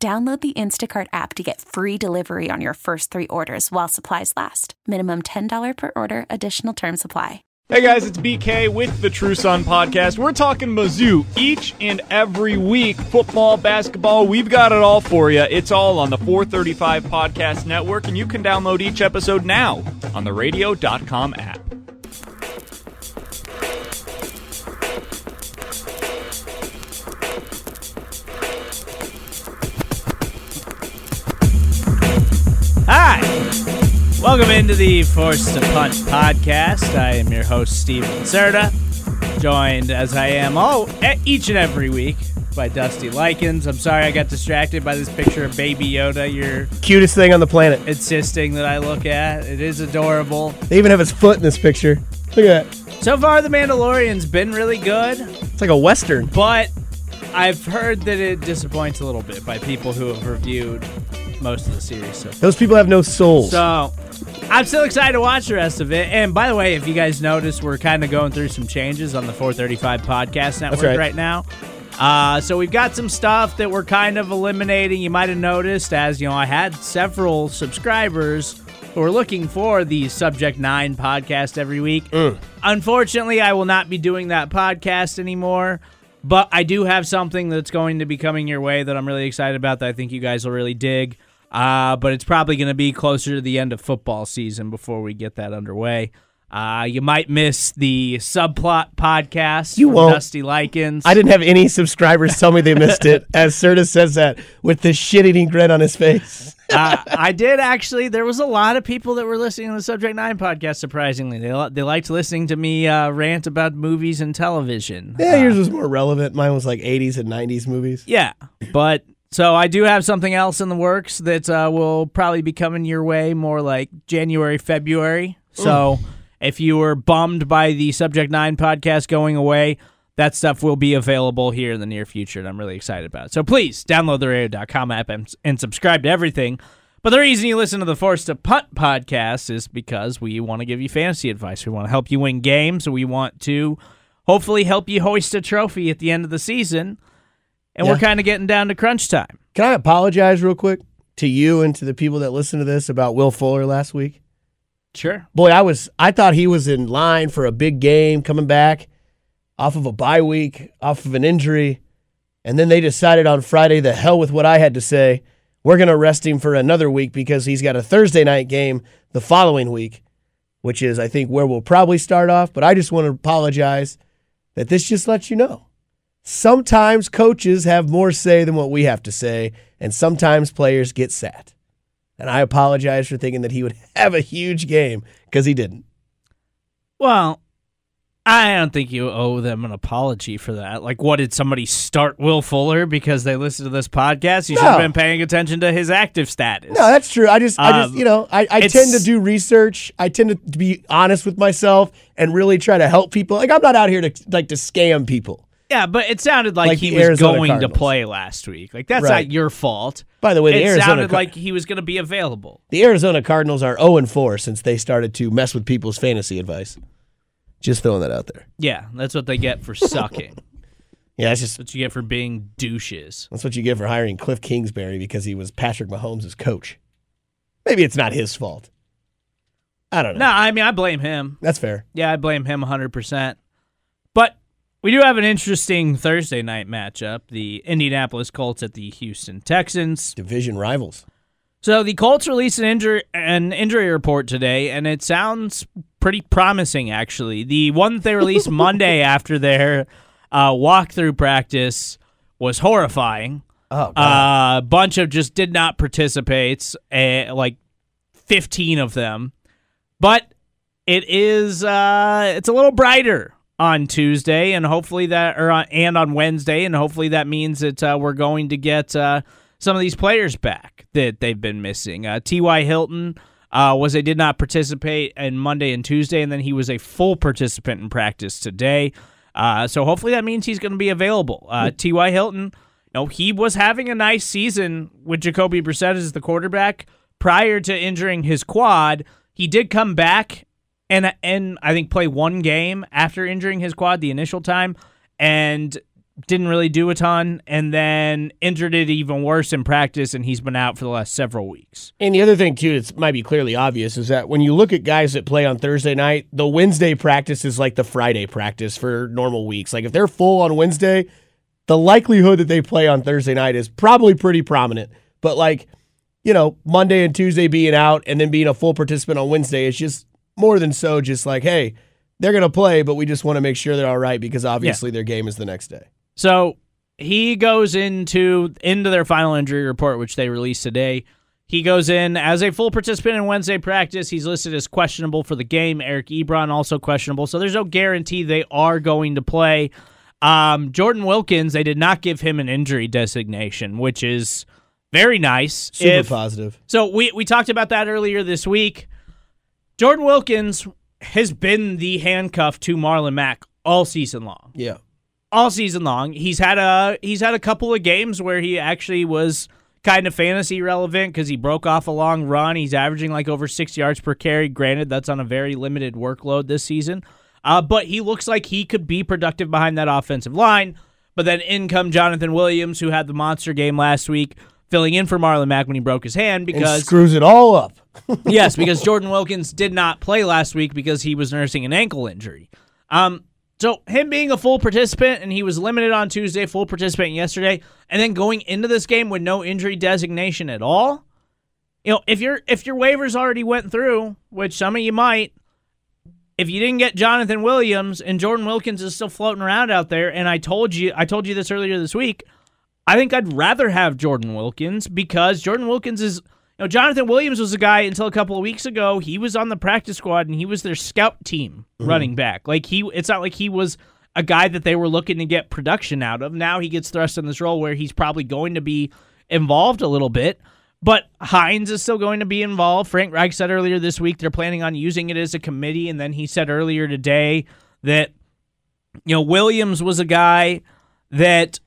Download the Instacart app to get free delivery on your first three orders while supplies last. Minimum $10 per order, additional term supply. Hey guys, it's BK with the True Sun Podcast. We're talking Mizzou each and every week. Football, basketball, we've got it all for you. It's all on the 435 Podcast Network, and you can download each episode now on the radio.com app. Welcome into the Force to Punt podcast. I am your host, Steven Serta, joined as I am all each and every week by Dusty Likens. I'm sorry I got distracted by this picture of Baby Yoda you're Cutest thing on the planet. insisting that I look at. It is adorable. They even have his foot in this picture. Look at that. So far, The Mandalorian's been really good, It's like a western. but I've heard that it disappoints a little bit by people who have reviewed most of the series so. Those people have no souls. So I'm still excited to watch the rest of it. And by the way, if you guys notice, we're kind of going through some changes on the 435 podcast network right. right. now. Uh, so we've got some stuff that we're kind of eliminating. You might have noticed, as you know, I had several subscribers who are looking for the Subject Nine podcast every week. Unfortunately, I will not be doing that podcast anymore. But I do have something that's going to be coming your way that I'm really excited about that I think you guys will really dig. Uh, but it's probably going to be closer to the end of football season before we get that underway. Uh, you might miss the subplot podcast. You won't. Dusty Likens. I didn't have any subscribers tell me they missed it, as Serta says that with the shit eating grin on his face. uh, I did actually. There was a lot of people that were listening to the Subject Nine podcast. Surprisingly, they they liked listening to me uh, rant about movies and television. Yeah, Uh, yours was more relevant. Mine was like 80s and 90s movies. Yeah, but so I do have something else in the works that uh, will probably be coming your way more like January, February. So if you were bummed by the Subject Nine podcast going away, that stuff will be available here in the near future, and I'm really excited about it. So please download the radio.com app and, and subscribe to everything. But the reason you listen to the Force to Punt podcast is because we want to give you fantasy advice. We want to help you win games. We want to hopefully help you hoist a trophy at the end of the season and we're kind of getting down to crunch time. Can I apologize real quick to you and to the people that listen to this about Will Fuller last week? Sure. Boy, I was I thought he was in line for a big game coming back off of a bye week, off of an injury. And then they decided on Friday, the hell with what I had to say. We're going to rest him for another week because he's got a Thursday night game the following week, which is, I think, where we'll probably start off. But I just want to apologize that this just lets you know. Sometimes coaches have more say than what we have to say, and sometimes players get sat. And I apologize for thinking that he would have a huge game because he didn't. Well, I don't think you owe them an apology for that. Like, what did somebody start Will Fuller because they listened to this podcast? You should have been paying attention to his active status. No, that's true. I just, I just, Um, you know, I, I tend to do research. I tend to be honest with myself and really try to help people. Like I'm not out here to like to scam people. Yeah, but it sounded like, Like he was Arizona going Cardinals. to play last week. Like, that's Right. not your fault. By the way, the it Arizona sounded Car- like he was going to be available. the Arizona Cardinals are 0 and 4 since they started to mess with people's fantasy advice. Just throwing that out there. Yeah, that's what they get for sucking. Yeah, that's just That's what you get for being douches. that's what you get for hiring Cliff Kingsbury because he was Patrick Mahomes' coach. Maybe it's not his fault. I don't know. No, I mean, I blame him. That's fair. Yeah, I blame him 100%. We do have an interesting Thursday night matchup the Indianapolis Colts at the Houston Texans. Division rivals. So the Colts released an injury an injury report today, and it sounds pretty promising. Actually, the one that they released Monday after their uh, walkthrough practice was horrifying. Oh, A bunch of just did not participate, uh, like fifteen of them. But it is uh, it's a little brighter on Tuesday, and hopefully that or on, and on Wednesday, and hopefully that means that uh, we're going to get uh, some of these players back. that they've been missing. Uh, T.Y. Hilton uh, was a did not participate in Monday and Tuesday, and then he was a full participant in practice today. Uh, so hopefully that means he's going to be available. Uh, T.Y. Hilton, you know, he was having a nice season with Jacoby Brissett as the quarterback prior to injuring his quad. He did come back and and I think play one game after injuring his quad the initial time, and didn't really do a ton, and then injured it even worse in practice, and he's been out for the last several weeks. And the other thing too, that might be clearly obvious, is that when you look at guys that play on Thursday night, the Wednesday practice is like the Friday practice for normal weeks. Like if they're full on Wednesday, the likelihood that they play on Thursday night is probably pretty prominent. But like, you know, Monday and Tuesday being out and then being a full participant on Wednesday is just more than so just like, hey, they're going to play, but we just want to make sure they're all right because obviously yeah. their game is the next day. So he goes into into their final injury report, which they released today. He goes in as a full participant in Wednesday practice. He's listed as questionable for the game. Eric Ebron also questionable. So there's no guarantee they are going to play. Um, Jordan Wilkins, they did not give him an injury designation, which is very nice. Super if, positive. So we we talked about that earlier this week. Jordan Wilkins has been the handcuff to Marlon Mack all season long. Yeah all season long. He's had a he's had a couple of games where he actually was kind of fantasy relevant because he broke off a long run. He's averaging like over six yards per carry. Granted, that's on a very limited workload this season. Uh, but he looks like he could be productive behind that offensive line. But then in come Jonathan Williams, who had the monster game last week, filling in for Marlon Mack when he broke his hand because and screws it all up. Yes, because Jordan Wilkins did not play last week because he was nursing an ankle injury. Um, so him being a full participant and he was limited on Tuesday, full participant yesterday, and then going into this game with no injury designation at all. You know, if your if your waivers already went through, which some of you might, if you didn't get Jonathan Williams and Jordan Wilkins is still floating around out there, and I told you I told you this earlier this week, I think I'd rather have Jordan Wilkins because Jordan Wilkins is know, Jonathan Williams was a guy until a couple of weeks ago. He was on the practice squad and he was their scout team mm-hmm. running back. Like he, it's not like he was a guy that they were looking to get production out of. Now he gets thrust in this role where he's probably going to be involved a little bit. But Hines is still going to be involved. Frank Reich said earlier this week they're planning on using it as a committee, and then he said earlier today that you know Williams was a guy that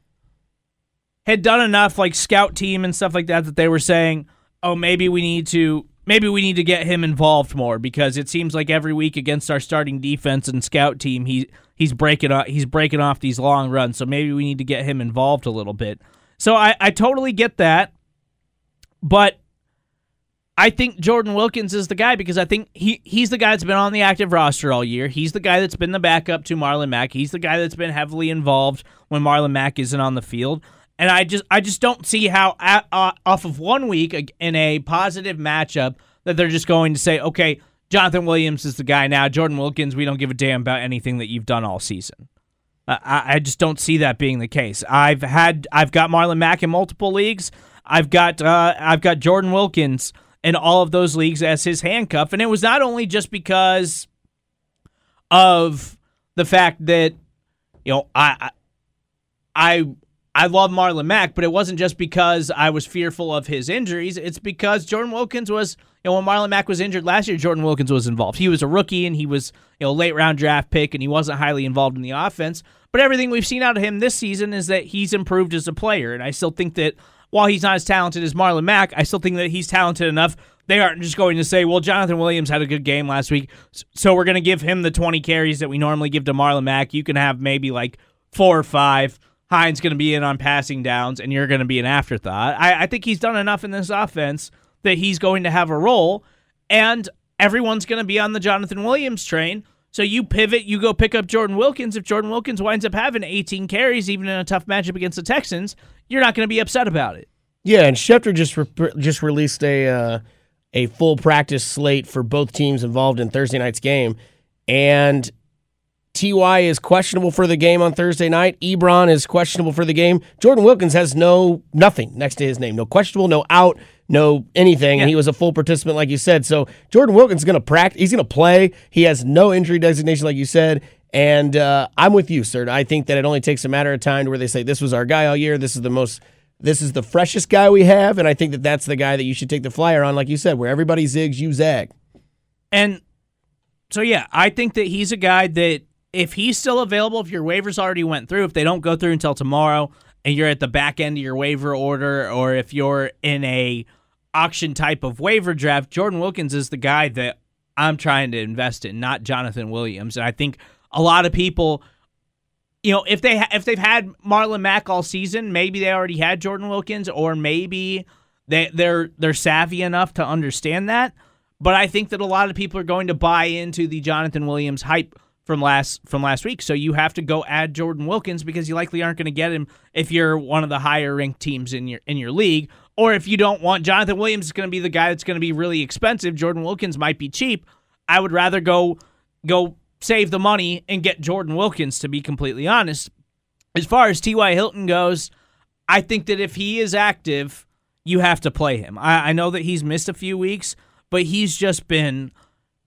had done enough like scout team and stuff like that that they were saying oh, maybe we need to maybe we need to get him involved more because it seems like every week against our starting defense and scout team, he he's breaking off he's breaking off these long runs. So maybe we need to get him involved a little bit. So I, I totally get that, but I think Jordan Wilkins is the guy because I think he he's the guy that's been on the active roster all year. He's the guy that's been the backup to Marlon Mack. He's the guy that's been heavily involved when Marlon Mack isn't on the field and I just I just don't see how uh, off of one week in a positive matchup that they're just going to say, okay, Jonathan Williams is the guy now. Jordan Wilkins, we don't give a damn about anything that you've done all season. I, I just don't see that being the case. I've had I've got Marlon Mack in multiple leagues. I've got uh, I've got Jordan Wilkins in all of those leagues as his handcuff, and it was not only just because of the fact that you know I I I love Marlon Mack, but it wasn't just because I was fearful of his injuries. It's because Jordan Wilkins was, you know, when Marlon Mack was injured last year, Jordan Wilkins was involved. He was a rookie and he was, you know, late round draft pick and he wasn't highly involved in the offense. But everything we've seen out of him this season is that he's improved as a player. And I still think that while he's not as talented as Marlon Mack, I still think that he's talented enough. They aren't just going to say, well, Jonathan Williams had a good game last week, so we're going to give him the 20 carries that we normally give to Marlon Mack. You can have maybe like four or five Hines going to be in on passing downs and you're going to be an afterthought. I, I think he's done enough in this offense that he's going to have a role, and everyone's going to be on the Jonathan Williams train. So you pivot, you go pick up Jordan Wilkins. If Jordan Wilkins winds up having 18 carries, even in a tough matchup against the Texans, you're not going to be upset about it. Yeah, and Schefter just re- just released a uh, a full practice slate for both teams involved in Thursday night's game, and Ty is questionable for the game on Thursday night. Ebron is questionable for the game. Jordan Wilkins has no nothing next to his name. No questionable, no out, no anything. Yeah. And he was a full participant, like you said. So Jordan Wilkins is going to practice. He's going to play. He has no injury designation, like you said. And uh, I'm with you, sir. I think that it only takes a matter of time to where they say this was our guy all year. This is the most This is the freshest guy we have, and I think that that's the guy that you should take the flyer on, like you said, where everybody zigs, you zag. And so, yeah, I think that he's a guy that if he's still available, if your waivers already went through, if they don't go through until tomorrow and you're at the back end of your waiver order, or if you're in a auction type of waiver draft, Jordan Wilkins is the guy that I'm trying to invest in, not Jonathan Williams. And I think a lot of people, you know, if they ha- if they've had Marlon Mack all season, maybe they already had Jordan Wilkins, or maybe they they're they're savvy enough to understand that. But I think that a lot of people are going to buy into the Jonathan Williams hype from last from last week. So you have to go add Jordan Wilkins because you likely aren't going to get him if you're one of the higher ranked teams in your in your league. Or if you don't want Jonathan Williams is going to be the guy that's going to be really expensive, Jordan Wilkins might be cheap. I would rather go go save the money and get Jordan Wilkins to be completely honest. As far as T.Y. Hilton goes, I think that if he is active, you have to play him. I, I know that he's missed a few weeks, but he's just been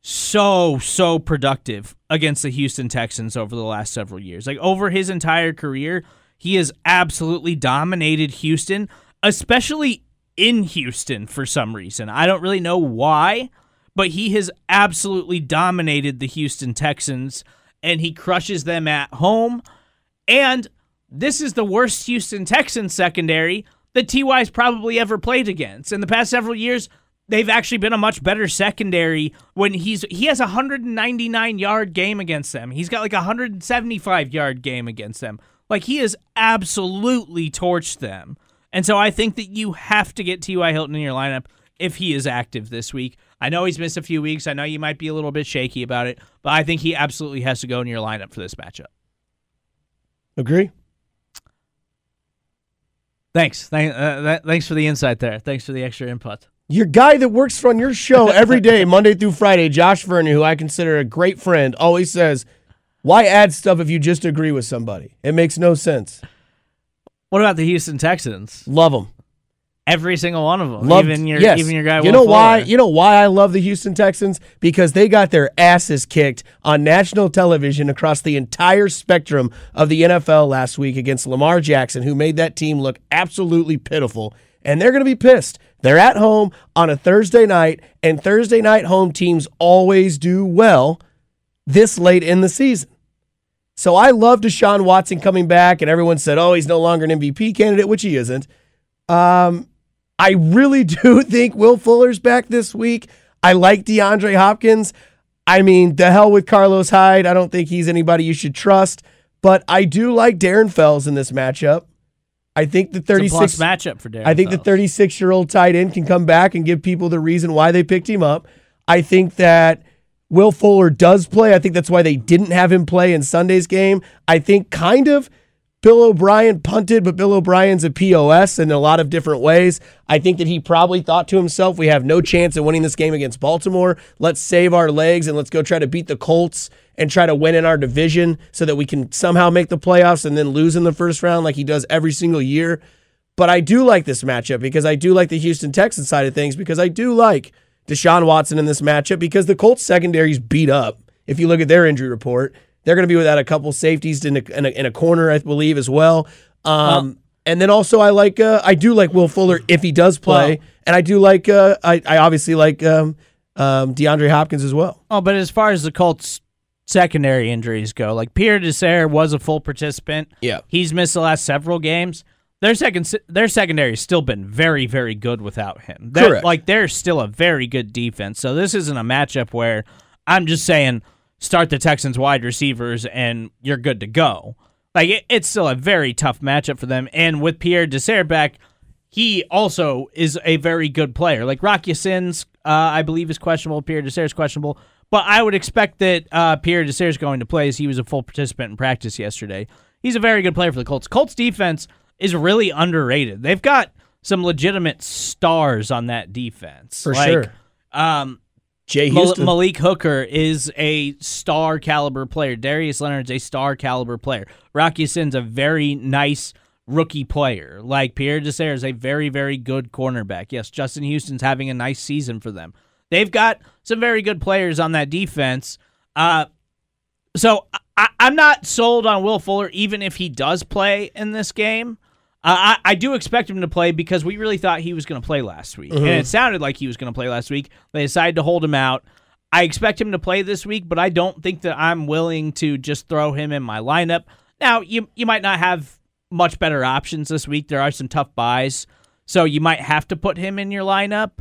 so so productive against the Houston Texans over the last several years. Like over his entire career, he has absolutely dominated Houston, especially in Houston for some reason. I don't really know why, but he has absolutely dominated the Houston Texans and he crushes them at home. And this is the worst Houston Texans secondary that TY's probably ever played against. In the past several years, they've actually been a much better secondary when he's he has a 199 yard game against them. He's got like a 175 yard game against them. Like he has absolutely torched them. And so I think that you have to get T.Y. Hilton in your lineup if he is active this week. I know he's missed a few weeks. I know you might be a little bit shaky about it, but I think he absolutely has to go in your lineup for this matchup. Agree. Thanks. Thank, uh, that, thanks for the insight there. Thanks for the extra input. Your guy that works on your show every day, Monday through Friday, Josh Vernon, who I consider a great friend, always says, Why add stuff if you just agree with somebody? It makes no sense. What about the Houston Texans? Love them. Every single one of them. Loved, even your yes. even your guy. You Will know why? You know why I love the Houston Texans because they got their asses kicked on national television across the entire spectrum of the NFL last week against Lamar Jackson, who made that team look absolutely pitiful. And they're going to be pissed. They're at home on a Thursday night, and Thursday night home teams always do well this late in the season. So I love Deshaun Watson coming back, and everyone said, "Oh, he's no longer an MVP candidate," which he isn't. Um, I really do think Will Fuller's back this week. I like DeAndre Hopkins. I mean, the hell with Carlos Hyde. I don't think he's anybody you should trust, but I do like Darren Fells in this matchup. I think the 36 matchup for Darren. I think Fells. the 36 year old tight end can come back and give people the reason why they picked him up. I think that Will Fuller does play. I think that's why they didn't have him play in Sunday's game. I think kind of Bill O'Brien punted, but Bill O'Brien's a POS in a lot of different ways. I think that he probably thought to himself, we have no chance of winning this game against Baltimore. Let's save our legs and let's go try to beat the Colts and try to win in our division so that we can somehow make the playoffs and then lose in the first round like he does every single year. But I do like this matchup because I do like the Houston Texans side of things because I do like Deshaun Watson in this matchup because the Colts secondary's beat up. If you look at their injury report, they're going to be without a couple safeties in a, in a, in a corner, I believe, as well. Um, and then also, I like uh, I do like Will Fuller if he does play, and I do like uh, I, I obviously like um, um, DeAndre Hopkins as well. Oh, but as far as the Colts secondary injuries go, like Pierre Desir was a full participant. Yeah. He's missed the last several games. Their second their secondary has still been very very good without him. They're- Correct. Like they're still a very good defense. So this isn't a matchup where I'm just saying start the Texans wide receivers and you're good to go. Like it, it's still a very tough matchup for them. And with Pierre Desir back, he also is a very good player. Like Rock Ya-Sins, uh, I believe is questionable. Pierre Desir is questionable. But I would expect that uh, Pierre Desir is going to play as he was a full participant in practice yesterday. He's a very good player for the Colts. Colts defense is really underrated. They've got some legitimate stars on that defense. For Like, sure. Um, Jay Mal- Malik Hooker is a star caliber player. Darius Leonard's a star caliber player. Rock Ya-Sin's a very nice rookie player. Like Pierre Desir is a very, very good cornerback. Yes, Justin Houston's having a nice season for them. They've got some very good players on that defense. Uh, so I, I'm not sold on Will Fuller, even if he does play in this game. Uh, I, I do expect him to play because we really thought he was going to play last week. And it sounded like he was going to play last week. They decided to hold him out. I expect him to play this week, but I don't think that I'm willing to just throw him in my lineup. Now, you you might not have much better options this week. There are some tough buys, so you might have to put him in your lineup.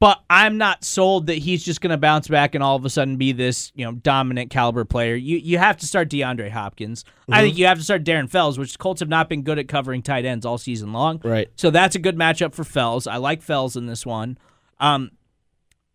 But I'm not sold that he's just going to bounce back and all of a sudden be this you know dominant caliber player. You you have to start DeAndre Hopkins. I think you have to start Darren Fells, which Colts have not been good at covering tight ends all season long. Right. So that's a good matchup for Fells. I like Fells in this one. Um,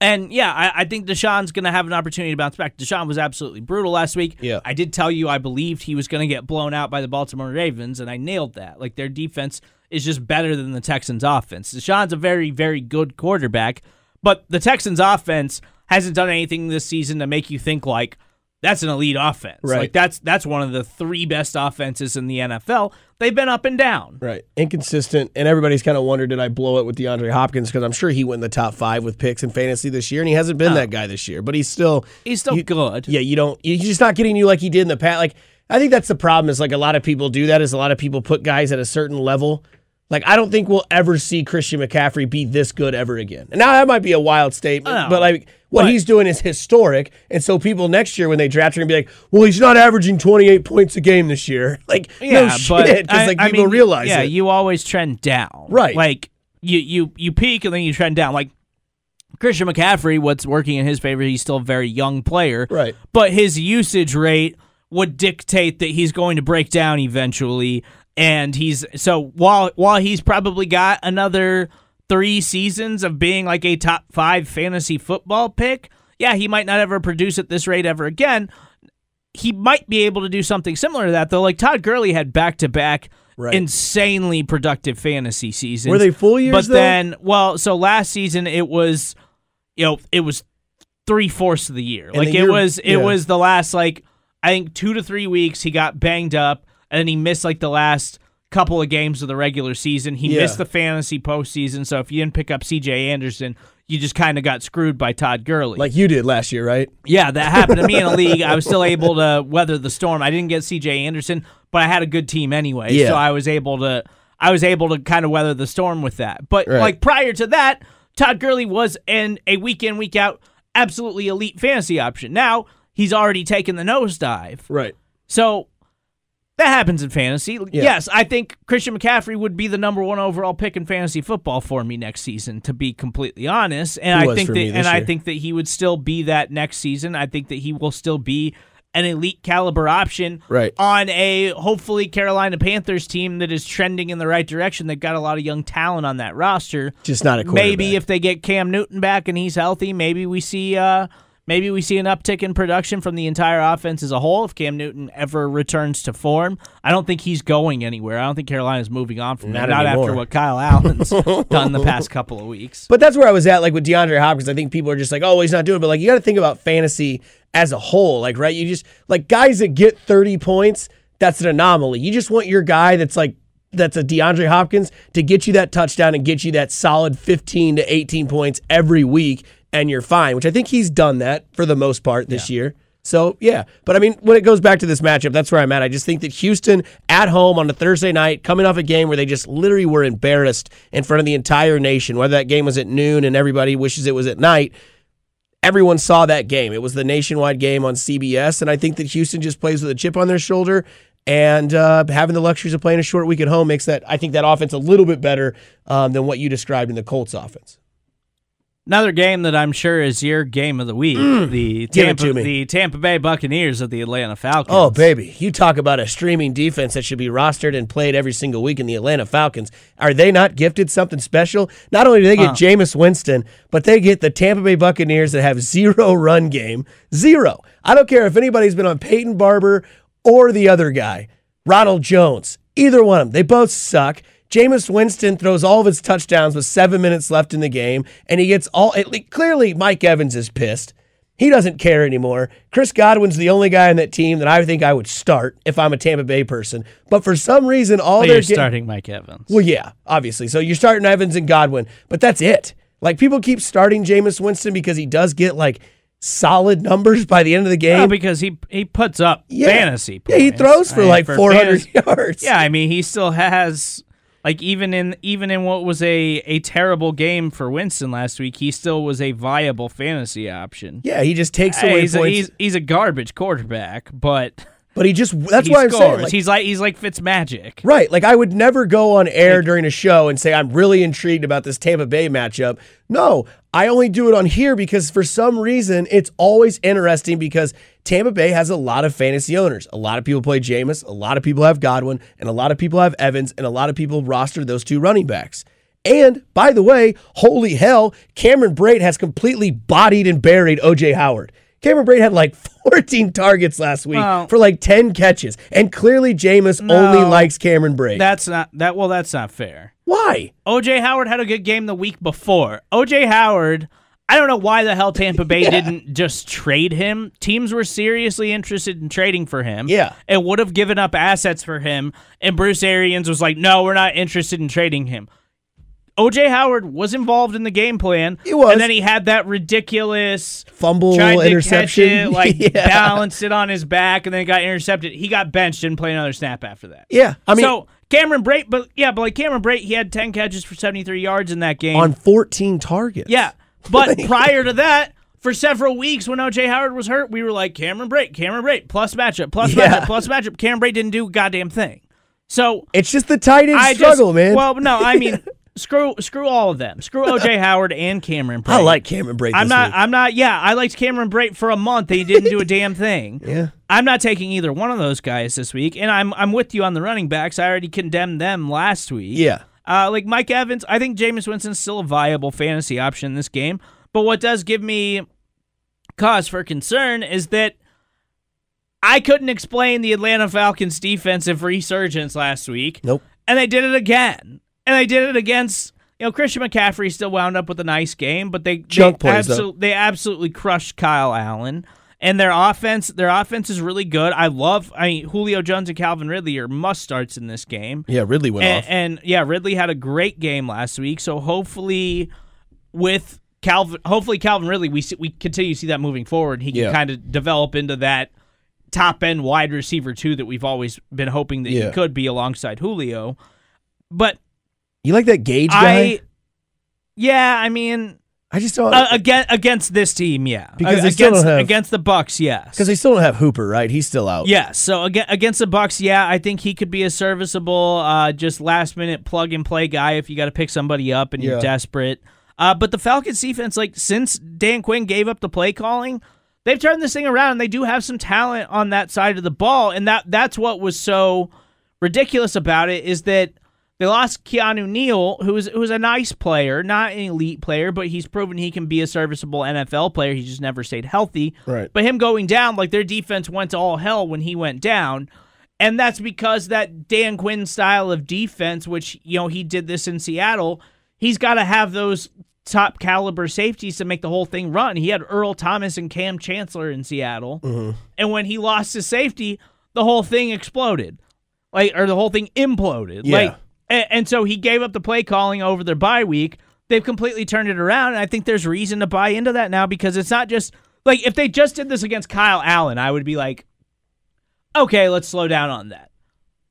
and yeah, I, I think Deshaun's going to have an opportunity to bounce back. Deshaun was absolutely brutal last week. Yeah. I did tell you I believed he was going to get blown out by the Baltimore Ravens, and I nailed that. Like their defense is just better than the Texans' offense. Deshaun's a very, very good quarterback, but the Texans' offense hasn't done anything this season to make you think like that's an elite offense. Right. Like that's that's one of the three best offenses in the NFL. They've been up and down. Right. Inconsistent. And everybody's kind of wondered did I blow it with DeAndre Hopkins? Because I'm sure he went in the top five with picks in fantasy this year, and he hasn't been that guy this year. But he's still. He's still you- good. Yeah, you don't. He's just not getting you like he did in the past. Like, I think that's the problem is like a lot of people do that, is a lot of people put guys at a certain level. Like, I don't think we'll ever see Christian McCaffrey be this good ever again. And now that might be a wild statement, Oh, but like what he's doing is historic. And so people next year when they draft are gonna be like, well, he's not averaging 28 points a game this year. Like, no shit, because like I people mean, realize yeah, it. you always trend down, Right. Like you you you peak and then you trend down. Like Christian McCaffrey, what's working in his favor? He's still a very young player, Right. But his usage rate would dictate that he's going to break down eventually. And he's so while while he's probably got another three seasons of being like a top five fantasy football pick. Yeah, he might not ever produce at this rate ever again he might be able to do something similar to that though. Like Todd Gurley had back to back Right. insanely productive fantasy seasons. Were they full years, But though? then, well, so last season it was, you know, it was three fourths of the year. like the it year- was, it yeah. was the last like I think two to three weeks. He got banged up, and then he missed like the last couple of games of the regular season. He Yeah. missed the fantasy postseason. So if you didn't pick up C.J. Anderson. You just kind of got screwed by Todd Gurley. like you did last year, right? Yeah, that happened to me in a league. I was still able to weather the storm. I didn't get CJ Anderson, but I had a good team anyway. Yeah. So I was able to I was able to kind of weather the storm with that. But Right. like prior to that, Todd Gurley was in a week in, week out, absolutely elite fantasy option. Now he's already taken the nosedive. Right. So that happens in fantasy. Yes, I think Christian McCaffrey would be the number one overall pick in fantasy football for me next season, to be completely honest. And He I think that, and I think that he would still be that next season. I think that he will still be an elite caliber option Right. on a hopefully Carolina Panthers team that is trending in the right direction. They've got a lot of young talent on that roster. Just not a Maybe if they get Cam Newton back and he's healthy, maybe we see uh maybe we see an uptick in production from the entire offense as a whole if Cam Newton ever returns to form. I don't think he's going anywhere. I don't think Carolina's moving on from. Not Not after what Kyle Allen's done the past couple of weeks. But that's where I was at, like with DeAndre Hopkins. I think people are just like, oh, he's not doing it. But like, you got to think about fantasy as a whole. Like, right? You just, like, guys that get 30 points, that's an anomaly. You just want your guy that's like, that's a DeAndre Hopkins to get you that touchdown and get you that solid 15 to 18 points every week, and you're fine, which I think he's done that for the most part this year. So, yeah. But I mean, when it goes back to this matchup, that's where I'm at. I just think that Houston at home on a Thursday night, coming off a game where they just literally were embarrassed in front of the entire nation, whether that game was at noon and everybody wishes it was at night, everyone saw that game. It was the nationwide game on CBS, and I think that Houston just plays with a chip on their shoulder. And uh, having the luxuries of playing a short week at home makes that I think that offense a little bit better um, than what you described in the Colts offense. Another game that I'm sure is your game of the week. the Mm. It Tampa the Tampa Bay Buccaneers of the Atlanta Falcons. Oh, baby. You talk about a streaming defense that should be rostered and played every single week in the Atlanta Falcons. Are they not gifted something special? Not only do they get Jameis Winston, but they get the Tampa Bay Buccaneers that have zero run game. Zero. I don't care if anybody's been on Peyton Barber or the other guy, Ronald Jones. Either one of them. They both suck. Jameis Winston throws all of his touchdowns with seven minutes left in the game, and he gets all. It, clearly, Mike Evans is pissed. He doesn't care anymore. Chris Godwin's the only guy on that team that I think I would start if I'm a Tampa Bay person. But for some reason, all But they're starting Mike Evans. Well, yeah, obviously. So you're starting Evans and Godwin, but that's it. Like people keep starting Jameis Winston because he does get like solid numbers by the end of the game. Because he he puts up Yeah. fantasy Yeah, he throws for I mean, like 400 fantasy- yards. Yeah, I mean he still has Like even in even in what was a a terrible game for Winston last week, he still was a viable fantasy option. Yeah, he just takes away he's, a, points. he's he's a garbage quarterback, but but he just that's he why I'm saying like, he's like he's like Fitzmagic. Right. Like I would never go on air during a show and say I'm really intrigued about this Tampa Bay matchup. No, I only do it on here because for some reason it's always interesting because Tampa Bay has a lot of fantasy owners. A lot of people play Jameis, a lot of people have Godwin, and a lot of people have Evans, and a lot of people roster those two running backs. And by the way, holy hell, Cameron Brate has completely bodied and buried OJ Howard. Cameron Brate had like 14 targets last week for like 10 catches. And clearly Jameis only likes Cameron Brate. That's not that. Well, that's not fair. Why? OJ Howard had a good game the week before. OJ Howard, I don't know why the hell Tampa Bay didn't just trade him. Teams were seriously interested in trading for him. Yeah. And would have given up assets for him. And Bruce Arians was like, no, we're not interested in trading him. OJ Howard was involved in the game plan. He was. And then he had that ridiculous Fumble, interception. it, like yeah. balanced it on his back, and then got intercepted. He got benched, didn't play another snap after that. Yeah. I mean, so Cameron Brate, but yeah, but like Cameron Brate, he had ten catches for seventy three yards in that game. on 14 targets. yeah, but prior to that, for several weeks when OJ Howard was hurt, we were like Cameron Brate, Cameron Brate, plus matchup, plus Yeah. matchup, plus matchup. Cameron Brate didn't do a goddamn thing. So It's just the tight end I struggle, just, man. Well, no, I mean. Screw, screw all of them. Screw OJ Howard and Cameron. Brate. I like Cameron Brate. I'm not. week. I'm not. Yeah, I liked Cameron Brate for a month. and He didn't do a damn thing. Yeah. I'm not taking either one of those guys this week, and I'm I'm with you on the running backs. I already condemned them last week. Yeah. Uh, like Mike Evans, I think Jameis Winston's still a viable fantasy option in this game. But what does give me cause for concern is that I couldn't explain the Atlanta Falcons defensive resurgence last week. Nope. And they did it again. And they did it against you know Christian McCaffrey still wound up with a nice game, but they Junk they, plays, they absolutely crushed Kyle Allen. And their offense, their offense is really good. I love. I mean, Julio Jones and Calvin Ridley are must starts in this game. Yeah, Ridley went And, off. and yeah, Ridley had a great game last week. So hopefully, with Calvin, hopefully Calvin Ridley, we see, we continue to see that moving forward. He can Yeah. kind of develop into that top end wide receiver too that we've always been hoping that Yeah. he could be alongside Julio. But you like that Gage guy? I, yeah, I mean, I just don't. uh, against against this team, yeah, Because Uh, they still against don't have- against the Bucs, yes, because they still don't have Hooper, right? He's still out. Yeah, so again against the Bucs, yeah, I think he could be a serviceable, uh, just last minute plug and play guy if you got to pick somebody up and you're desperate. Uh, but the Falcons defense, like since Dan Quinn gave up the play calling, they've turned this thing around. and They do have some talent on that side of the ball, and that that's what was so ridiculous about it is that they lost Keanu Neal, who was who was a nice player, not an elite player, but he's proven he can be a serviceable NFL player. He just never stayed healthy. Right. But him going down, like their defense went to all hell when he went down. And that's because that Dan Quinn style of defense, which, you know, he did this in Seattle, he's got to have those top caliber safeties to make the whole thing run. He had Earl Thomas and Kam Chancellor in Seattle. Mm-hmm. And when he lost his safety, the whole thing exploded. Like or the whole thing imploded. Yeah. Like and, and so he gave up the play calling over their bye week. They've completely turned it around, and I think there's reason to buy into that now because it's not just like if they just did this against Kyle Allen, I would be like, okay, let's slow down on that.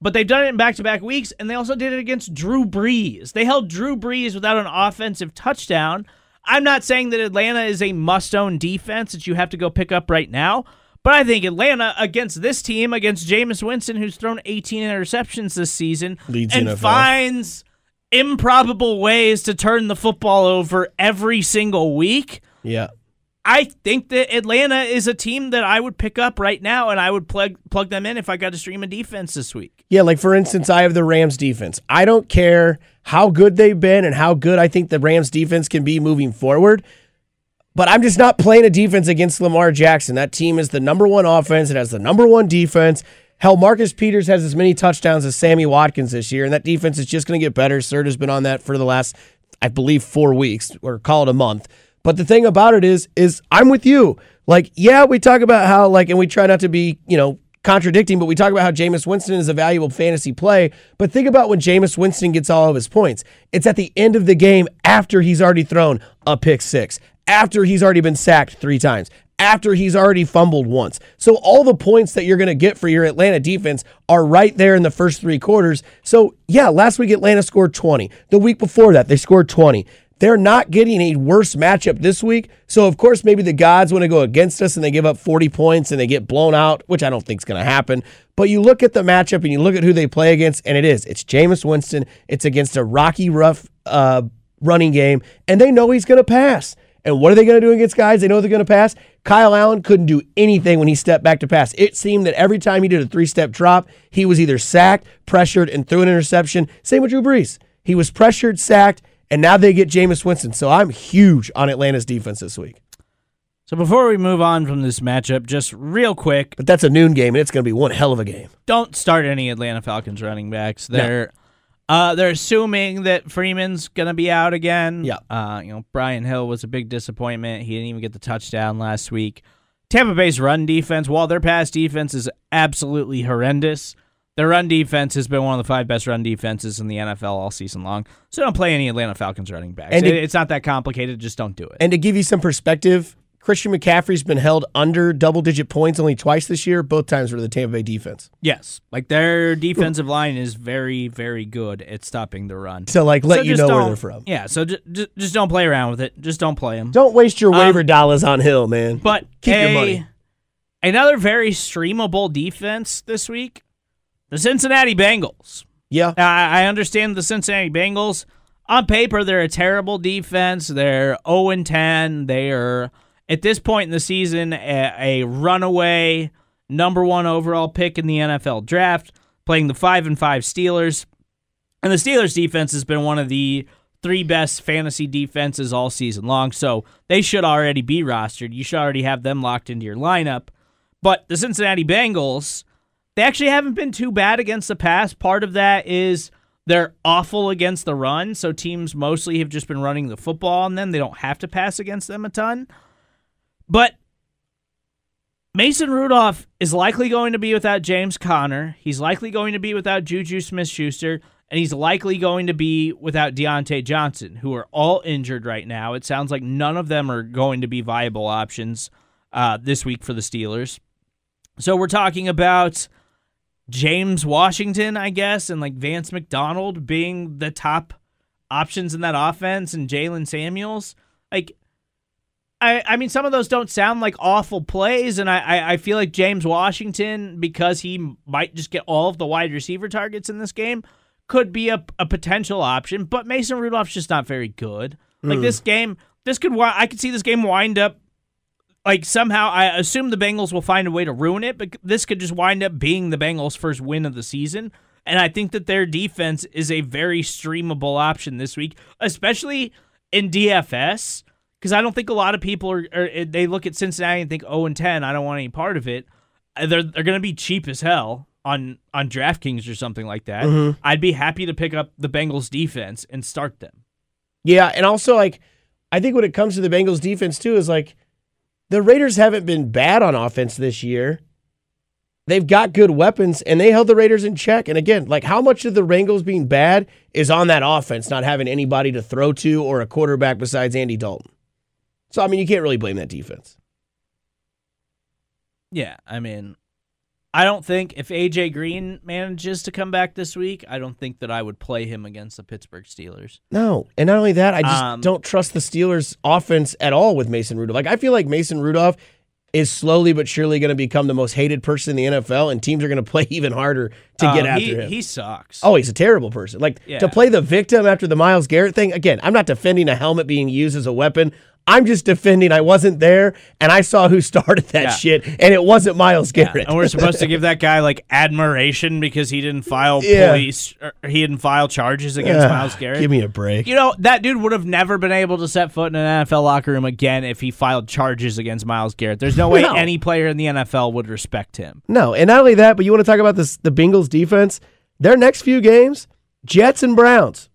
But they've done it in back to back weeks, and they also did it against Drew Brees. They held Drew Brees without an offensive touchdown. I'm not saying that Atlanta is a must own defense that you have to go pick up right now, but I think Atlanta against this team, against Jameis Winston, who's thrown 18 interceptions this season, Leads and NFL. finds improbable ways to turn the football over every single week. Yeah. I think that Atlanta is a team that I would pick up right now, and I would plug plug them in if I got to stream a defense this week. Yeah, like for instance, I have the Rams defense. I don't care how good they've been and how good I think the Rams defense can be moving forward. But I'm just not playing a defense against Lamar Jackson. That team is the number one offense. It has the number one defense. Hell, Marcus Peters has as many touchdowns as Sammy Watkins this year, and that defense is just going to get better. Surt has been on that for the last, I believe, four weeks, or call it a month. But the thing about it is, is I'm with you. Like, yeah, we talk about how, like, and we try not to be, you know, contradicting, but we talk about how Jameis Winston is a valuable fantasy play. But think about when Jameis Winston gets all of his points. It's at the end of the game after he's already thrown a pick six, after he's already been sacked three times, after he's already fumbled once. So all the points that you're going to get for your Atlanta defense are right there in the first three quarters. So, yeah, last week Atlanta scored 20. The week before that, they scored 20. They're not getting a worse matchup this week. So, of course, maybe the gods want to go against us and they give up 40 points and they get blown out, which I don't think is going to happen. But you look at the matchup and you look at who they play against, and it is. It's Jameis Winston. It's against a rocky, rough uh, running game, and they know he's going to pass. And what are they going to do against guys they know they're going to pass? Kyle Allen couldn't do anything when he stepped back to pass. It seemed that every time he did a three step drop, he was either sacked, pressured, and threw an interception. Same with Drew Brees. He was pressured, sacked, and now they get Jameis Winston. So I'm huge on Atlanta's defense this week. So before we move on from this matchup, just real quick, But that's a noon game, and it's going to be one hell of a game. don't start any Atlanta Falcons running backs. They're uh, they're assuming that Freeman's gonna be out again. Yeah. Uh, you know, Brian Hill was a big disappointment. He didn't even get the touchdown last week. Tampa Bay's run defense, while their pass defense is absolutely horrendous, their run defense has been one of the five best run defenses in the NFL all season long. So don't play any Atlanta Falcons running backs. And it- it's not that complicated. Just don't do it. And to give you some perspective, Christian McCaffrey's been held under double digit points only twice this year, both times for the Tampa Bay defense. yes, like their defensive line is very, very good at stopping the run. So, like, let So you know where they're from. Yeah, so just, just just don't play around with it. Just don't play them. Don't waste your Um, waiver dollars on Hill, man. But Keep your money. Another very streamable defense this week, the Cincinnati Bengals. yeah. I, I understand the Cincinnati Bengals. On paper, they're a terrible defense. They're 0 and 10. They are at this point in the season a, a runaway number one overall pick in the NFL draft, playing the five and five Steelers. And the Steelers defense has been one of the three best fantasy defenses all season long. So they should already be rostered. You should already have them locked into your lineup. But the Cincinnati Bengals, they actually haven't been too bad against the pass. Part of that is they're awful against the run. So teams mostly have just been running the football on them. They don't have to pass against them a ton. But Mason Rudolph is likely going to be without James Conner. He's likely going to be without Juju Smith Schuster. And he's likely going to be without Diontae Johnson, who are all injured right now. It sounds like none of them are going to be viable options uh, this week for the Steelers. So we're talking about James Washington, I guess, and like Vance McDonald being the top options in that offense, and Jaylen Samuels. Like, I, I mean, some of those don't sound like awful plays, and I, I, I feel like James Washington, because he might just get all of the wide receiver targets in this game, could be a, a potential option. But Mason Rudolph's just not very good. Like this hmm. game, this could I could see this game wind up like somehow I assume the Bengals will find a way to ruin it, but this could just wind up being the Bengals' first win of the season. And I think that their defense is a very streamable option this week, especially in DFS, because I don't think a lot of people are, are they look at Cincinnati and think 0 and 10. I don't want any part of it. Uh, They're they're going to be cheap as hell on on DraftKings or something like that. I'd be happy to pick up the Bengals defense and start them. Yeah, and also like I think when it comes to the Bengals defense too is like the Raiders haven't been bad on offense this year. They've got good weapons and they held the Raiders in check. And again, like how much of the Bengals being bad is on that offense not having anybody to throw to or a quarterback besides Andy Dalton. So I mean, you can't really blame that defense. Yeah, I mean, I don't think if AJ Green manages to come back this week, I don't think that I would play him against the Pittsburgh Steelers. No, and not only that, I just Um, don't trust the Steelers' offense at all with Mason Rudolph. Like I feel like Mason Rudolph is slowly but surely going to become the most hated person in the NFL, and teams are going to play even harder to get Uh, after he, him. He sucks. Oh, he's a terrible person. Like Yeah. to play the victim after the Myles Garrett thing. Again, I'm not defending a helmet being used as a weapon. I'm just defending I wasn't there and I saw who started that Yeah. shit, and it wasn't Myles Yeah, Garrett. and we're supposed to give that guy like admiration because he didn't file Yeah. police, or he didn't file charges against Ugh, Myles Garrett. Give me a break. you know that dude would have never been able to set foot in an NFL locker room again if he filed charges against Myles Garrett. There's no way No. any player in the NFL would respect him. No, and not only that, but you want to talk about this the Bengals defense. Their next few games, Jets and Browns.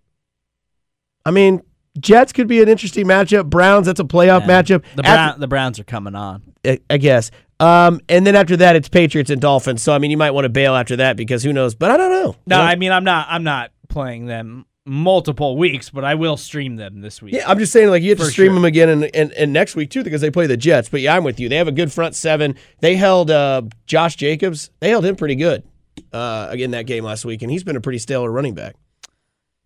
I mean, Jets could be an interesting matchup. Browns, that's a playoff Yeah. matchup. The, After- the Browns are coming on. I- I guess. Um, and then after that, it's Patriots and Dolphins. So I mean, you might want to bail after that because who knows? But I don't know. No, You? I mean I'm not. I'm not playing them multiple weeks, but I will stream them this week. Yeah, I'm just saying, like you have to stream sure. them again and, and, and next week too because they play the Jets. But yeah, I'm with you. They have a good front seven. They held uh, Josh Jacobs. They held him pretty good uh, in that game last week, and he's been a pretty stellar running back.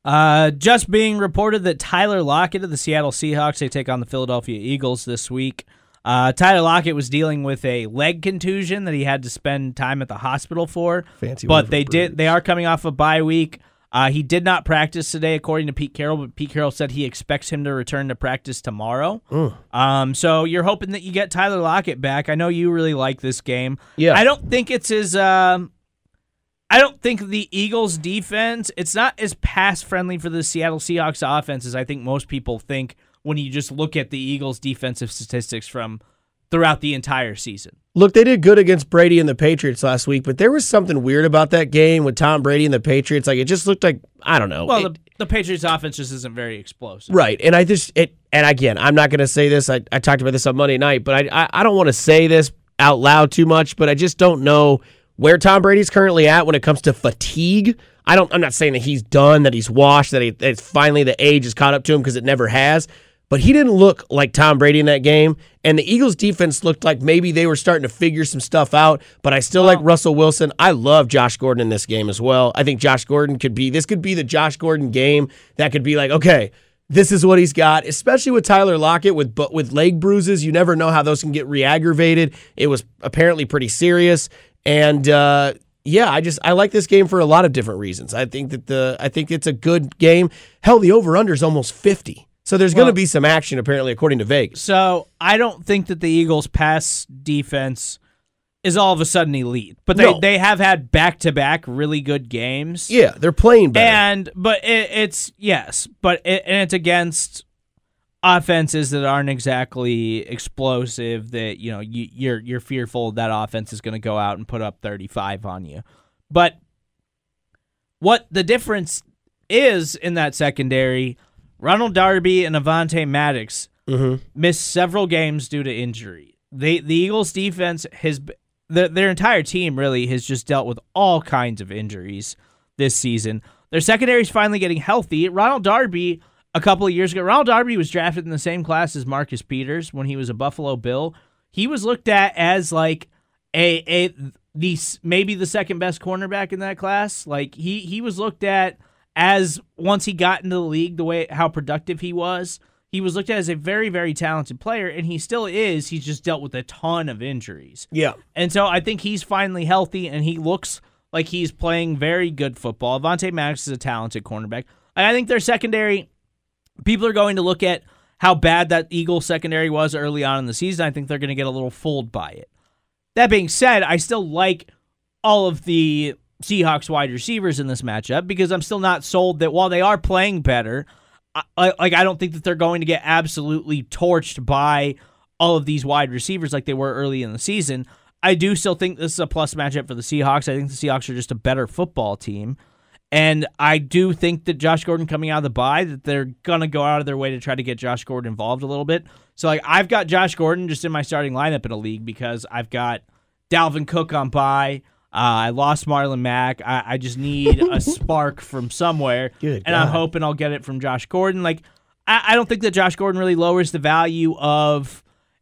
Uh, just being reported that Tyler Lockett of the Seattle Seahawks they take on the Philadelphia Eagles this week. Uh, Tyler Lockett was dealing with a leg contusion that he had to spend time at the hospital for. Fancy but they birds. did. They are coming off a bye week. Uh, he did not practice today, according to Pete Carroll. But Pete Carroll said he expects him to return to practice tomorrow. Um, so you're hoping that you get Tyler Lockett back. I know you really like this game. Yeah. I don't think it's as. Um, I don't think the Eagles defense, it's not as pass friendly for the Seattle Seahawks offense as I think most people think when you just look at the Eagles defensive statistics from throughout the entire season. Look, they did good against Brady and the Patriots last week, but there was something weird about that game with Tom Brady and the Patriots. Like it just looked like I don't know. Well, It- the, the Patriots offense just isn't very explosive. Right, and I just it, and again, I'm not going to say this. I, I talked about this on Monday night, but I I, I don't want to say this out loud too much. But I just don't know where Tom Brady's currently at when it comes to fatigue. I don't. I'm not saying that he's done, that he's washed, that, he, that it's finally the age has caught up to him because it never has. But he didn't look like Tom Brady in that game, and the Eagles' defense looked like maybe they were starting to figure some stuff out. But I still like Russell Wilson. I love Josh Gordon in this game as well. I think Josh Gordon could be. This could be the Josh Gordon game that could be like, okay, this is what he's got, especially with Tyler Lockett with but with leg bruises. You never know how those can get re-aggravated. It was apparently pretty serious, and uh, yeah, I just I like this game for a lot of different reasons. I think that the I think it's a good game. Hell, the over under is almost fifty, so there's going to be some action apparently according to Vegas. So I don't think that the Eagles' pass defense is all of a sudden elite, but they, No. they have had back to back really good games. Yeah, they're playing better. And but it, it's yes, but it, and it's against offenses that aren't exactly explosive. That you know you, you're you're fearful that offense is going to go out and put up 35 on you. But what the difference is in that secondary, Ronald Darby and Avonte Maddox mm-hmm. missed several games due to injury. They the Eagles defense has their, their entire team really has just dealt with all kinds of injuries this season. Their secondary is finally getting healthy. Ronald Darby a couple of years ago, Ronald Darby was drafted in the same class as Marcus Peters when he was a Buffalo Bill. He was looked at as like a a the maybe the second best cornerback in that class. Like he he was looked at as once he got into the league, the way how productive he was, he was looked at as a very very talented player, and he still is. He's just dealt with a ton of injuries. yeah, And so I think he's finally healthy and he looks like he's playing very good football. Avonte Maddox is a talented cornerback. I think their secondary, people are going to look at how bad that Eagle secondary was early on in the season. I think they're going to get a little fooled by it. That being said, I still like all of the Seahawks wide receivers in this matchup because I'm still not sold that while they are playing better, I, like I don't think that they're going to get absolutely torched by all of these wide receivers like they were early in the season. I do still think this is a plus matchup for the Seahawks. I think the Seahawks are just a better football team. And I do think that Josh Gordon coming out of the bye, that they're gonna go out of their way to try to get Josh Gordon involved a little bit. So like I've got Josh Gordon just in my starting lineup in a league because I've got Dalvin Cook on bye. Uh, I lost Marlon Mack. I, I just need a spark from somewhere, Good and I'm God. hoping I'll get it from Josh Gordon. Like I, I don't think that Josh Gordon really lowers the value of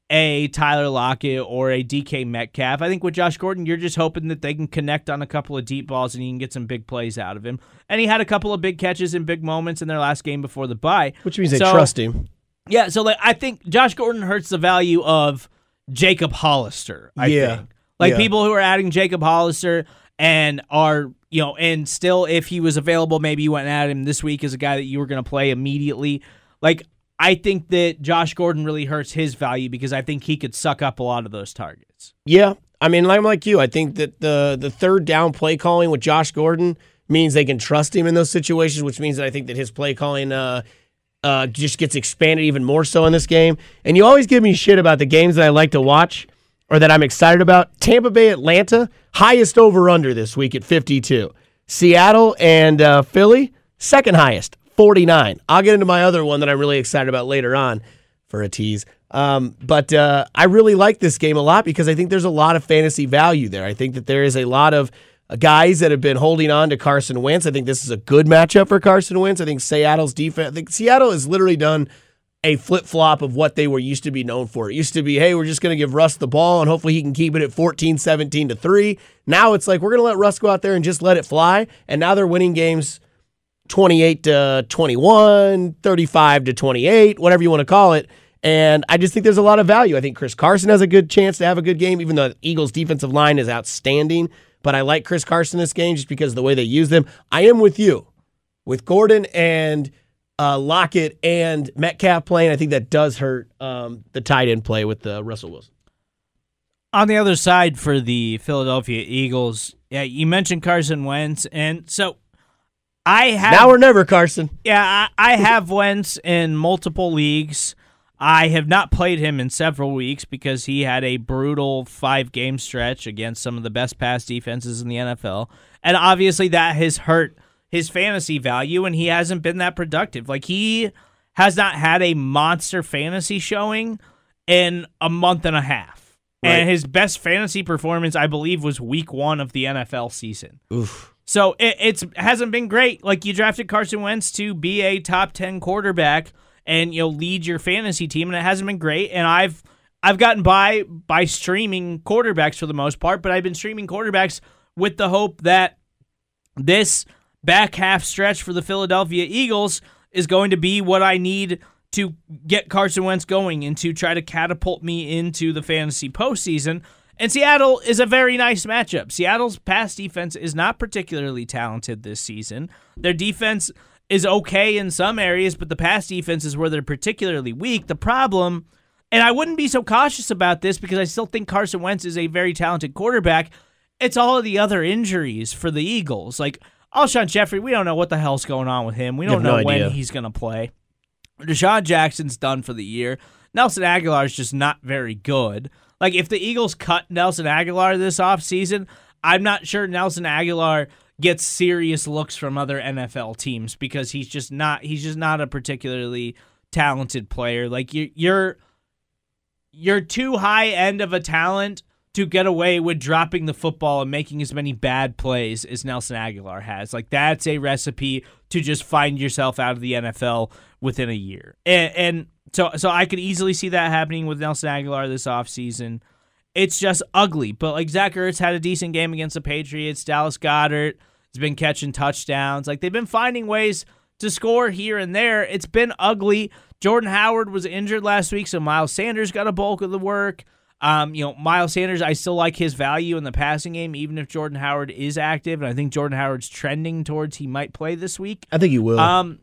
a Tyler Lockett or a DK Metcalf. I think with Josh Gordon, you're just hoping that they can connect on a couple of deep balls and you can get some big plays out of him. And he had a couple of big catches and big moments in their last game before the bye. which means they So- trust him. Yeah, so like I think Josh Gordon hurts the value of Jacob Hollister. I Yeah. think like Yeah. people who are adding Jacob Hollister and are you know and still if he was available, maybe you went and added him this week as a guy that you were going to play immediately. Like I think that Josh Gordon really hurts his value because I think he could suck up a lot of those targets. Yeah, I mean, I'm like you. I think that the the third down play calling with Josh Gordon means they can trust him in those situations, which means that I think that his play calling uh, uh, just gets expanded even more so in this game. And you always give me shit about the games that I like to watch or that I'm excited about. Tampa Bay, Atlanta, highest over under this week at 52. Seattle and uh, Philly, second highest, 49. I'll get into my other one that I'm really excited about later on for a tease. Um, but uh, I really like this game a lot because I think there's a lot of fantasy value there. I think that there is a lot of uh, guys that have been holding on to Carson Wentz. I think this is a good matchup for Carson Wentz. I think Seattle's defense. I think Seattle has literally done a flip flop of what they were used to be known for. It used to be, hey, we're just going to give Russ the ball and hopefully he can keep it at 14, 17 to 3. Now it's like, we're going to let Russ go out there and just let it fly. And now they're winning games 28 to 21, 35 to 28, whatever you want to call it. And I just think there's a lot of value. I think Chris Carson has a good chance to have a good game, even though the Eagles' defensive line is outstanding. But I like Chris Carson this game just because of the way they use them. I am with you. With Gordon and uh, Lockett and Metcalf playing, I think that does hurt um, the tight end play with uh, Russell Wilson. On the other side for the Philadelphia Eagles, yeah, you mentioned Carson Wentz, and so I have now or never, Carson. Yeah, I, I have Wentz in multiple leagues. I have not played him in several weeks because he had a brutal five game stretch against some of the best pass defenses in the NFL. And obviously that has hurt his fantasy value and he hasn't been that productive. Like he has not had a monster fantasy showing in a month and a half. Right. And his best fantasy performance, I believe, was week one of the NFL season. Oof. So it it's hasn't been great. Like you drafted Carson Wentz to be a top ten quarterback and you know lead your fantasy team, and it hasn't been great. And I've I've gotten by by streaming quarterbacks for the most part, but I've been streaming quarterbacks with the hope that this back half stretch for the Philadelphia Eagles is going to be what I need to get Carson Wentz going and to try to catapult me into the fantasy postseason. And Seattle is a very nice matchup. Seattle's pass defense is not particularly talented this season. Their defense is okay in some areas, but the pass defense is where they're particularly weak. The problem, and I wouldn't be so cautious about this because I still think Carson Wentz is a very talented quarterback. It's all of the other injuries for the Eagles. Like Alshon Jeffery, we don't know what the hell's going on with him. We don't know no when he's going to play. DeSean Jackson's done for the year. Nelson Agholor is just not very good. Like if the Eagles cut Nelson Agholor this offseason, I'm not sure Nelson Agholor – gets serious looks from other NFL teams because he's just not he's just not a particularly talented player. Like you you're you're too high end of a talent to get away with dropping the football and making as many bad plays as Nelson Agholor has. Like that's a recipe to just find yourself out of the NFL within a year. And, and so so I could easily see that happening with Nelson Agholor this offseason it's just ugly. But like Zach Ertz had a decent game against the Patriots. Dallas Goedert has been catching touchdowns. Like they've been finding ways to score here and there. It's been ugly. Jordan Howard was injured last week, so Miles Sanders got a bulk of the work. Um, you know, Miles Sanders, I still like his value in the passing game, even if Jordan Howard is active, and I think Jordan Howard's trending towards he might play this week. I think he will. Um,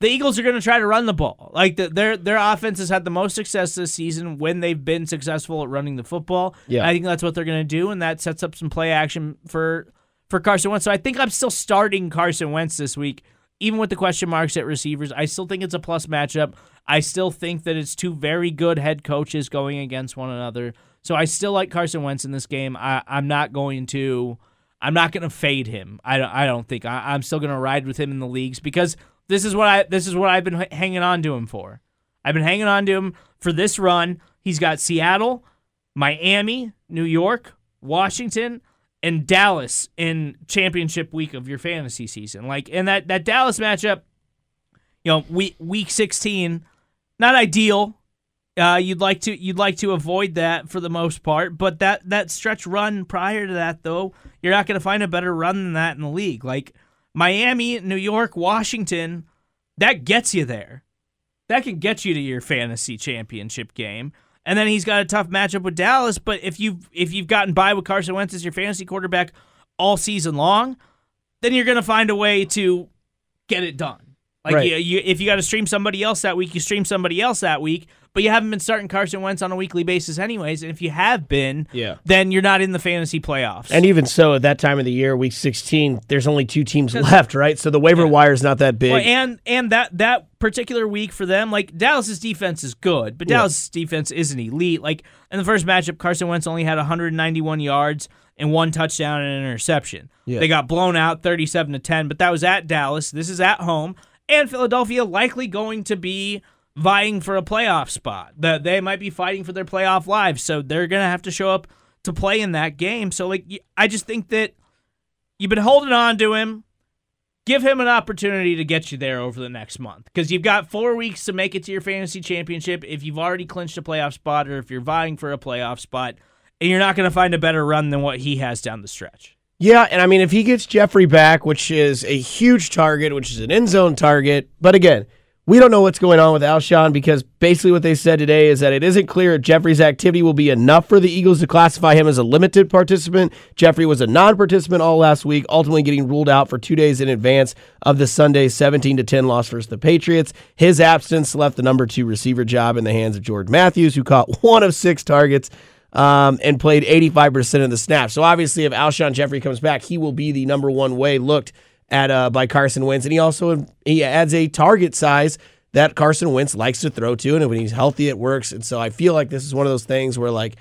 the Eagles are going to try to run the ball. Like the, their their offense has had the most success this season when they've been successful at running the football. Yeah, I think that's what they're going to do, and that sets up some play action for for Carson Wentz. So I think I'm still starting Carson Wentz this week, even with the question marks at receivers. I still think it's a plus matchup. I still think that it's two very good head coaches going against one another. So I still like Carson Wentz in this game. I, I'm not going to. I'm not going to fade him. I don't, I don't think I, I'm still going to ride with him in the leagues because this is what I this is what I've been hanging on to him for. I've been hanging on to him for this run. He's got Seattle, Miami, New York, Washington, and Dallas in championship week of your fantasy season. Like and that that Dallas matchup, you know, week week 16, not ideal. Uh, you'd like to you'd like to avoid that for the most part, but that that stretch run prior to that though, you're not going to find a better run than that in the league. Like Miami, New York, Washington, that gets you there. That can get you to your fantasy championship game. And then he's got a tough matchup with Dallas. But if you've if you've gotten by with Carson Wentz as your fantasy quarterback all season long, then you're going to find a way to get it done. Like right. you, you, if you got to stream somebody else that week, you stream somebody else that week but you haven't been starting Carson Wentz on a weekly basis anyways. And if you have been, yeah. then you're not in the fantasy playoffs. And even so, at that time of the year, week 16, there's only two teams left, right? So the waiver yeah. wire is not that big. Well, and and that that particular week for them, like Dallas's defense is good, but Dallas' yeah. defense isn't elite. Like in the first matchup, Carson Wentz only had 191 yards and one touchdown and an interception. Yeah. They got blown out 37 to 10, but that was at Dallas. This is at home, and Philadelphia likely going to be vying for a playoff spot. That they might be fighting for their playoff lives, so they're gonna have to show up to play in that game. So like I just think that you've been holding on to him. Give him an opportunity to get you there over the next month because you've got four weeks to make it to your fantasy championship. If you've already clinched a playoff spot or if you're vying for a playoff spot, and you're not going to find a better run than what he has down the stretch. Yeah, and I mean, if he gets Jeffery back, which is a huge target, which is an end zone target, but again, we don't know what's going on with Alshon because basically what they said today is that it isn't clear if Jeffery's activity will be enough for the Eagles to classify him as a limited participant. Jeffery was a non-participant all last week, ultimately getting ruled out for two days in advance of the Sunday 17 to 10 loss versus the Patriots. His absence left the number two receiver job in the hands of Jordan Matthews, who caught one of six targets. Um, and played 85% of the snaps. So obviously, if Alshon Jeffery comes back, he will be the number one way looked at uh, by Carson Wentz, and he also he adds a target size that Carson Wentz likes to throw to, and when he's healthy, it works. And so I feel like this is one of those things where like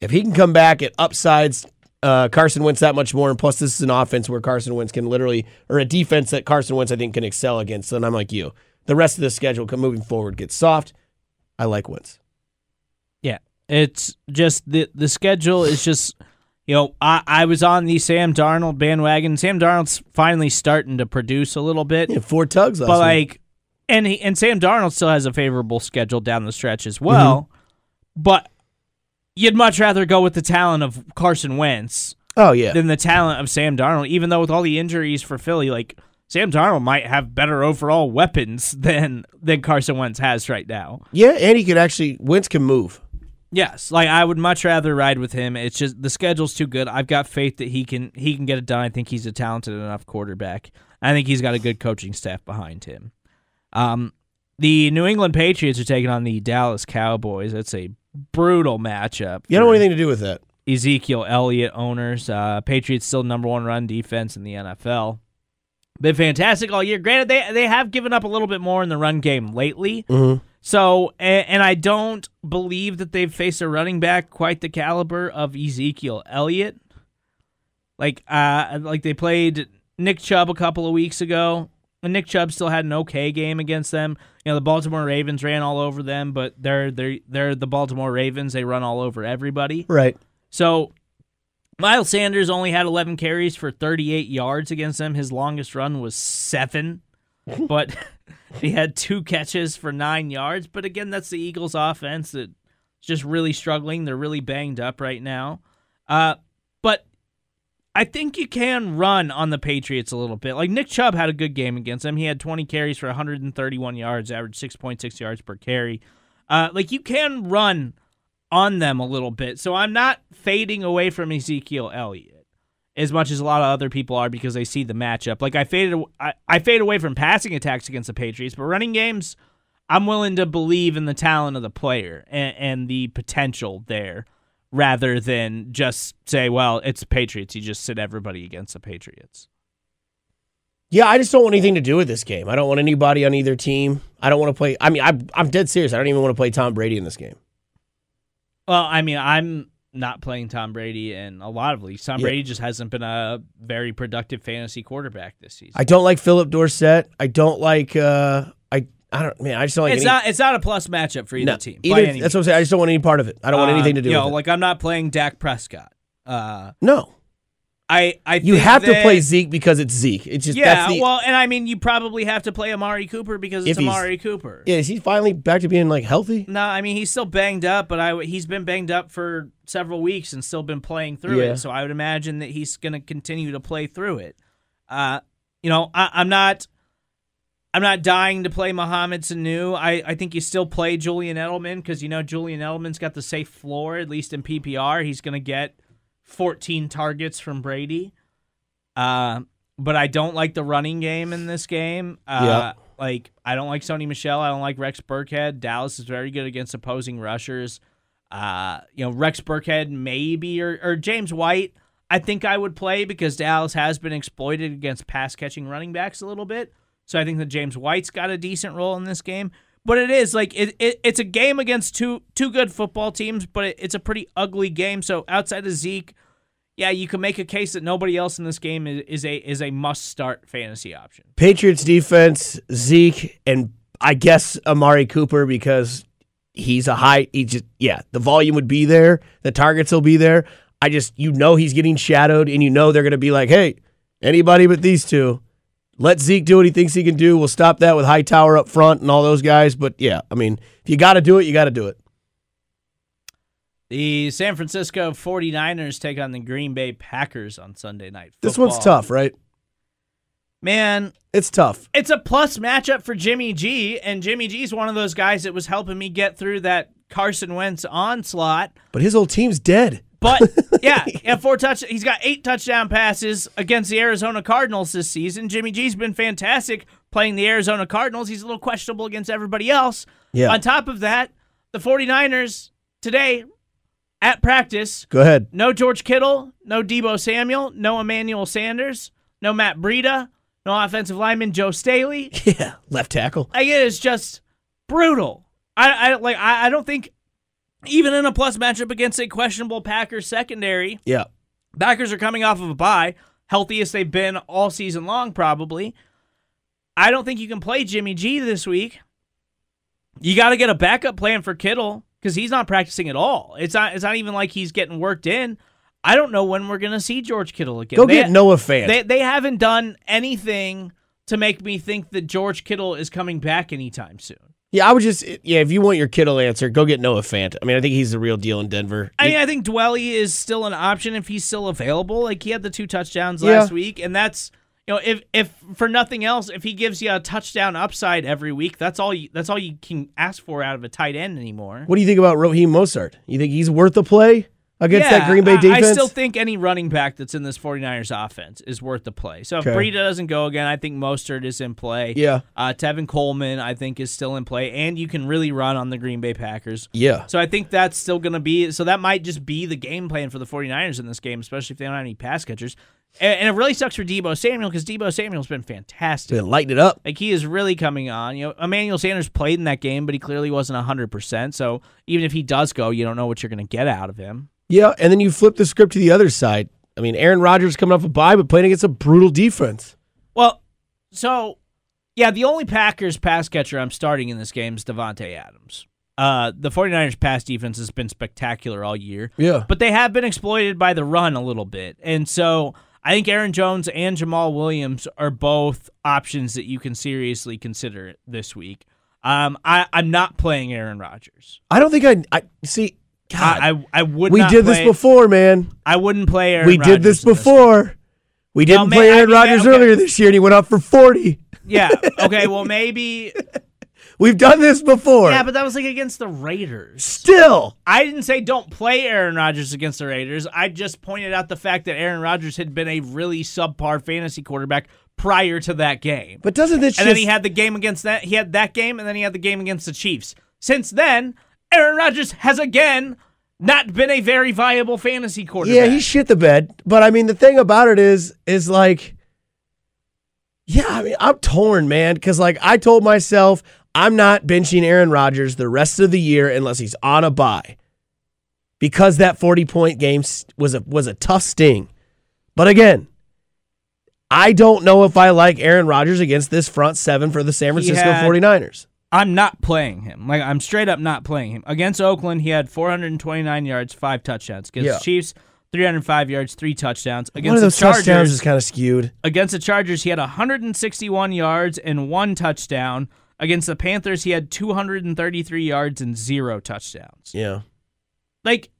if he can come back, it upsides uh, Carson Wentz that much more. And plus, this is an offense where Carson Wentz can literally, or a defense that Carson Wentz I think can excel against. And I'm like you, the rest of the schedule moving forward gets soft. I like Wentz. Yeah, it's just the the schedule is just you know I I was on the Sam Darnold bandwagon. Sam Darnold's finally starting to produce a little bit. Yeah, four tugs, but like, and he, and Sam Darnold still has a favorable schedule down the stretch as well. Mm-hmm. But you'd much rather go with the talent of Carson Wentz. Oh yeah, than the talent of Sam Darnold. Even though with all the injuries for Philly, like Sam Darnold might have better overall weapons than than Carson Wentz has right now. Yeah, and he could actually Wentz can move. Yes, like I would much rather ride with him. It's just the schedule's too good. I've got faith that he can he can get it done. I think he's a talented enough quarterback. I think he's got a good coaching staff behind him. Um, the New England Patriots are taking on the Dallas Cowboys. That's a brutal matchup. You don't want anything to do with that. Ezekiel Elliott owners. Uh, Patriots still number one run defense in the NFL. Been fantastic all year. Granted, they they have given up a little bit more in the run game lately. Mm-hmm. So, and, and, I don't believe that they've faced a running back quite the caliber of Ezekiel Elliott. Like, uh, like they played Nick Chubb a couple of weeks ago, and Nick Chubb still had an okay game against them. You know, the Baltimore Ravens ran all over them, but they're they're they're the Baltimore Ravens. They run all over everybody. Right. So, Miles Sanders only had 11 carries for 38 yards against them. His longest run was seven, but. he had two catches for nine yards. But again, that's the Eagles' offense that's just really struggling. They're really banged up right now. Uh, but I think you can run on the Patriots a little bit. Like Nick Chubb had a good game against them. He had 20 carries for 131 yards, average 6.6 yards per carry. Uh, like you can run on them a little bit. So I'm not fading away from Ezekiel Elliott as much as a lot of other people are because they see the matchup. Like I faded, I, I fade away from passing attacks against the Patriots, but running games, I'm willing to believe in the talent of the player and, and the potential there, rather than just say, well, it's the Patriots. You just sit everybody against the Patriots. Yeah, I just don't want anything to do with this game. I don't want anybody on either team. I don't want to play. I mean, I'm, I'm dead serious. I don't even want to play Tom Brady in this game. Well, I mean, I'm not playing Tom Brady in a lot of leagues. Tom yeah. Brady just hasn't been a very productive fantasy quarterback this season. I don't like Phillip Dorsett. I don't like uh I I don't man, I just don't like It's any, not it's not a plus matchup for either no, team. Either, that's what I'm saying. I just don't want any part of it. I don't uh, want anything to do you know, with it. like I'm not playing Dak Prescott. Uh No. I, I you have that, to play Zeke because it's Zeke. It's just yeah. The, well, and I mean, you probably have to play Amari Cooper because it's Amari Cooper. Yeah, is he finally back to being like healthy? No, I mean he's still banged up, but I he's been banged up for several weeks and still been playing through yeah. it. So I would imagine that he's going to continue to play through it. Uh, you know, I, I'm not. I'm not dying to play Mohamed Sanu. I, I think you still play Julian Edelman because you know Julian Edelman's got the safe floor, at least in PPR. He's going to get 14 targets from Brady. Uh, but I don't like the running game in this game. Uh. Like, I don't like Sony Michel. I don't like Rex Burkhead. Dallas is very good against opposing rushers. Uh, you know, Rex Burkhead maybe or, or James White. I think I would play because Dallas has been exploited against pass catching running backs a little bit. So I think that James White's got a decent role in this game. But it is like it, it it's a game against two two good football teams, but it, it's a pretty ugly game. So outside of Zeke, yeah, you can make a case that nobody else in this game is, is a is a must start fantasy option. Patriots defense, Zeke, and I guess Amari Cooper because he's a high. He just yeah, the volume would be there, the targets will be there. I just you know he's getting shadowed, and you know they're going to be like, hey, Anybody but these two. Let Zeke do what he thinks he can do. We'll stop that with Hightower up front and all those guys. But yeah, I mean, if you got to do it, you got to do it. The San Francisco 49ers take on the Green Bay Packers on Sunday night. This one's tough, right? Man, It's tough. it's a plus matchup for Jimmy G, and Jimmy G's one of those guys that was helping me get through that Carson Wentz onslaught. But his old team's dead. But yeah, had four touch. He's got eight touchdown passes against the Arizona Cardinals this season. Jimmy G's been fantastic playing the Arizona Cardinals. He's a little questionable against everybody else. Yeah. On top of that, the 49ers today at practice, Go ahead. no George Kittle, no Deebo Samuel, no Emmanuel Sanders, no Matt Breida, no offensive lineman Joe Staley. Yeah. Left tackle. Like it is just brutal. I, I like I, I don't think even in a plus matchup against a questionable Packers secondary, Yeah. Packers are coming off of a bye, healthiest they've been all season long, probably. I don't think you can play Jimmy G this week. You got to get a backup plan for Kittle because he's not practicing at all. It's not. It's not even like he's getting worked in. I don't know when we're gonna see George Kittle again. Go They- get Noah Fant. They they haven't done anything to make me think that George Kittle is coming back anytime soon. Yeah, I would just, yeah, if you want your Kittle answer, go get Noah Fant. I mean, I think he's the real deal in Denver. I mean, I think Dwelley is still an option if he's still available. Like he had the two touchdowns Yeah. last week, and that's you know, if if for nothing else, if he gives you a touchdown upside every week, that's all you that's all you can ask for out of a tight end anymore. what do you think about Raheem Mostert? You think he's worth the play against Yeah, that Green Bay I- defense? I, still think any running back that's in this 49ers offense is worth the play. So if Okay. Breida doesn't go again, I think Mostert is in play. Yeah. Uh, Tevin Coleman, I think, is still in play, and you can really run on the Green Bay Packers. yeah. So I think that's still going to be so that might just be the game plan for the 49ers in this game, especially if they don't have any pass catchers. And, and it really sucks for Deebo Samuel because Deebo Samuel's been fantastic. Been lighting it up. Like he is really coming on. You know, Emmanuel Sanders played in that game, but he clearly wasn't 100%. So even if he does go, you don't know what you're going to get out of him. Yeah, and then you flip the script to the other side. I mean, Aaron Rodgers coming off a bye, but playing against a brutal defense. Well, so yeah, the only Packers pass catcher I'm starting in this game is Davante Adams. Uh, the 49ers pass defense has been spectacular all year. Yeah. but they have been exploited by the run a little bit. And so I think Aaron Jones and Jamaal Williams are both options that you can seriously consider this week. Um, I, I'm not playing Aaron Rodgers. I don't think I. I see. God, I, I, I would we did play, this before, man. I wouldn't play Aaron we did this Rodgers in game. before. We didn't play I Aaron mean, Rodgers okay. earlier this year, and he went up for forty. Yeah. Okay. Well, maybe. We've done this before. Yeah, but that was like against the Raiders. Still, I didn't say don't play Aaron Rodgers against the Raiders. I just pointed out the fact that Aaron Rodgers had been a really subpar fantasy quarterback prior to that game. but doesn't this and just? then he had the game against that. He had that game, and then he had the game against the Chiefs. Since then, Aaron Rodgers has again not been a very viable fantasy quarterback. yeah, he shit the bed. But I mean, the thing about it is, is like, yeah, I mean, I'm torn, man, because like I told myself, I'm not benching Aaron Rodgers the rest of the year unless he's on a bye, because that 40 point game was a was a tough sting. But again. I don't know if I like Aaron Rodgers against this front seven for the San Francisco had- 49ers. I'm not playing him. Like I'm straight up not playing him. Against Oakland, he had 429 yards, five touchdowns. Against Yeah. the Chiefs, 305 yards, three touchdowns. Against One of those the Chargers, touchdowns is kind of skewed. against the Chargers, he had 161 yards and one touchdown. Against the Panthers, he had 233 yards and zero touchdowns. Yeah. Like,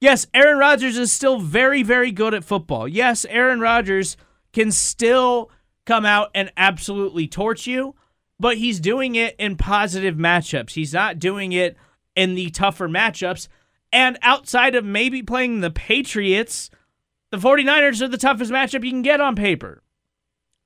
yes, Aaron Rodgers is still very, very good at football. Yes, Aaron Rodgers can still come out and absolutely torch you, but he's doing it in positive matchups. He's not doing it in the tougher matchups. And outside of maybe playing the Patriots, the 49ers are the toughest matchup you can get on paper.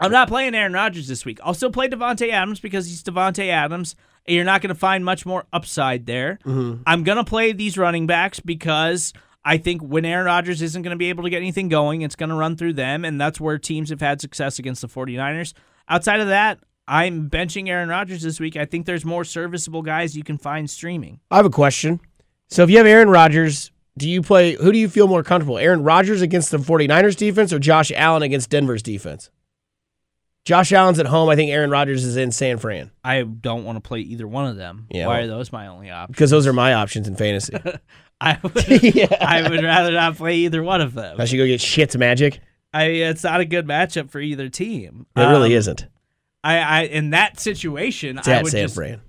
I'm not playing Aaron Rodgers this week. I'll still play Davante Adams because he's Davante Adams, and you're not going to find much more upside there. Mm-hmm. I'm going to play these running backs because I think when Aaron Rodgers isn't going to be able to get anything going, it's going to run through them, and that's where teams have had success against the 49ers. Outside of that, I'm benching Aaron Rodgers this week. I think there's more serviceable guys you can find streaming. I have a question. So if you have Aaron Rodgers, do you play who do you feel more comfortable? Aaron Rodgers against the 49ers defense or Josh Allen against Denver's defense? Josh Allen's at home. I think Aaron Rodgers is in San Fran I don't want to play either one of them. Yeah, Why well- are those my only options? because those are my options in fantasy. I would, I would rather not play either one of them. I should go get shit's magic. I it's not a good matchup for either team. It really Um, isn't. I, I in that situation, It's I would San just Fran.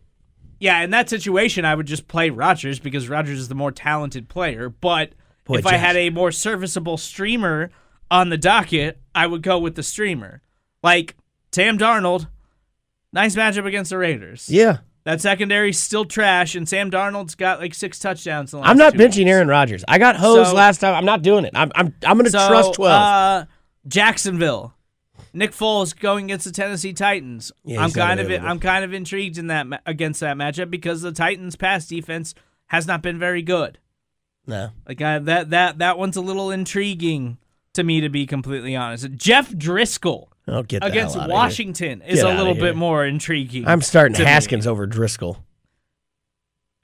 yeah, in that situation, I would just play Rodgers because Rodgers is the more talented player. But Boy, if I had a more serviceable streamer on the docket, I would go with the streamer. Like Sam Darnold, nice matchup against the Raiders. Yeah. That secondary's still trash, and Sam Darnold's got like six touchdowns. In the last I'm not benching. Aaron Rodgers. I got hosed So- last time. I'm not doing it. I'm I'm I'm going to So, trust 12. Uh, Jacksonville. Nick Foles going against the Tennessee Titans. Yeah, I'm kind of. I'm kind of intrigued in that against that matchup because the Titans' pass defense has not been very good. no. Like I, that that that one's a little intriguing to me to be completely honest. Jeff Driskel against. Washington is a little bit more intriguing. I'm starting to me. Haskins over Driskel.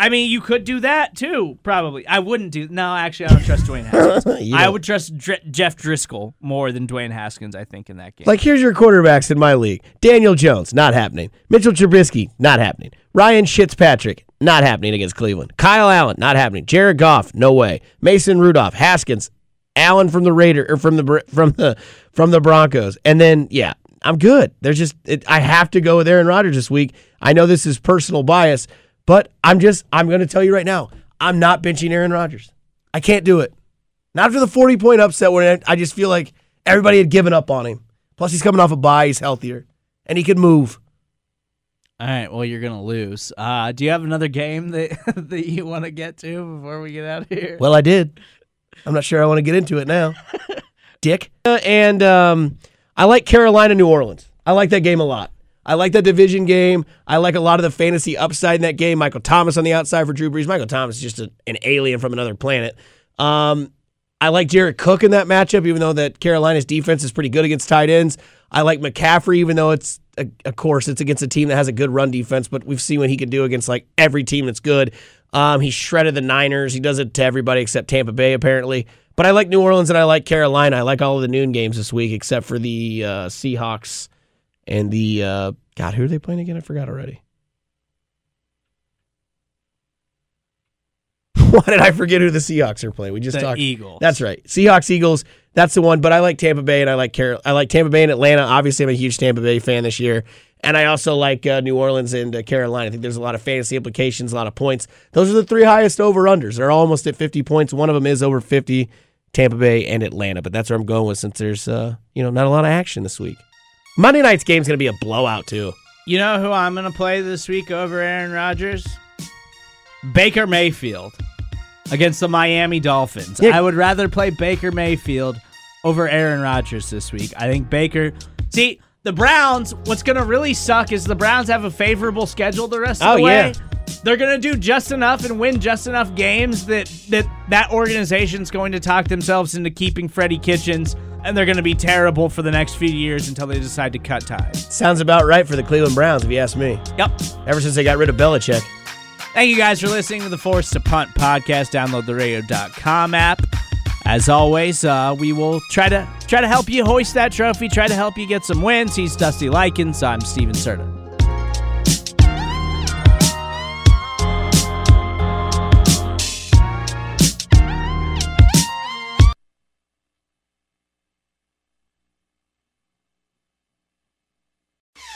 I mean, you could do that too, probably. I wouldn't do. No, actually, I don't trust Dwayne Haskins. You I would trust Dr- Jeff Driskel more than Dwayne Haskins. I think in that game. Like, here's your quarterbacks in my league Daniel Jones, not happening. Mitchell Trubisky, not happening. Ryan Fitzpatrick, not happening against Cleveland. Kyle Allen, not happening. Jared Goff, no way. Mason Rudolph, Haskins, Allen from the Raider or from the from the from the Broncos, and then yeah, I'm good. There's just it, I have to go with Aaron Rodgers this week. I know this is personal bias, but I'm just I'm going to tell you right now, I'm not benching Aaron Rodgers. I can't do it. Not after the 40 point upset where I just feel like everybody had given up on him. Plus, he's coming off a bye. He's healthier. And he can move. All right, well, you're gonna lose. Uh, do you have another game that that you want to get to before we get out of here? Well, I did. I'm not sure I want to get into it now. Dick. Uh, and um, I like Carolina, New Orleans. I like that game a lot. I like that division game. I like a lot of the fantasy upside in that game. Michael Thomas on the outside for Drew Brees. Michael Thomas is just a, an alien from another planet. Um, I like Jared Cook in that matchup, even though that Carolina's defense is pretty good against tight ends. I like McCaffrey, even though it's of course it's against a team that has a good run defense, but we've seen what he can do against like every team that's good. Um, he shredded the Niners. He does it to everybody except Tampa Bay, apparently. But I like New Orleans and I like Carolina. I like all of the noon games this week, except for the uh, Seahawks and the uh, God. Who are they playing again? I forgot already. Why did I forget who the Seahawks are playing? We just the talked. Eagles. That's right. Seahawks, Eagles. That's the one. But I like Tampa Bay and I like Carol. I like Tampa Bay and Atlanta. Obviously, I'm a huge Tampa Bay fan this year, and I also like uh, New Orleans and uh, Carolina. I think there's a lot of fantasy implications, a lot of points. Those are the three highest over unders. They're almost at 50 points. One of them is over 50. Tampa Bay and Atlanta. But that's where I'm going with since there's uh, you know not a lot of action this week. Monday night's game's gonna be a blowout too. You know who I'm gonna play this week over Aaron Rodgers? Baker Mayfield against the Miami Dolphins. Yeah. I would rather play Baker Mayfield over Aaron Rodgers this week. I think Baker. See, the Browns. What's gonna really suck is the Browns have a favorable schedule the rest of Oh, the way. yeah. They're gonna do just enough and win just enough games that that that organization's going to talk themselves into keeping Freddie Kitchens, and they're gonna be terrible for the next few years until they decide to cut ties. Sounds about right for the Cleveland Browns, if you ask me. Yep. Ever since they got rid of Belichick. Thank you guys for listening to the Force to Punt podcast. Download the radio.com app. As always, uh, we will try to try to help you hoist that trophy, try to help you get some wins. He's Dusty Likens. I'm Steven Serta.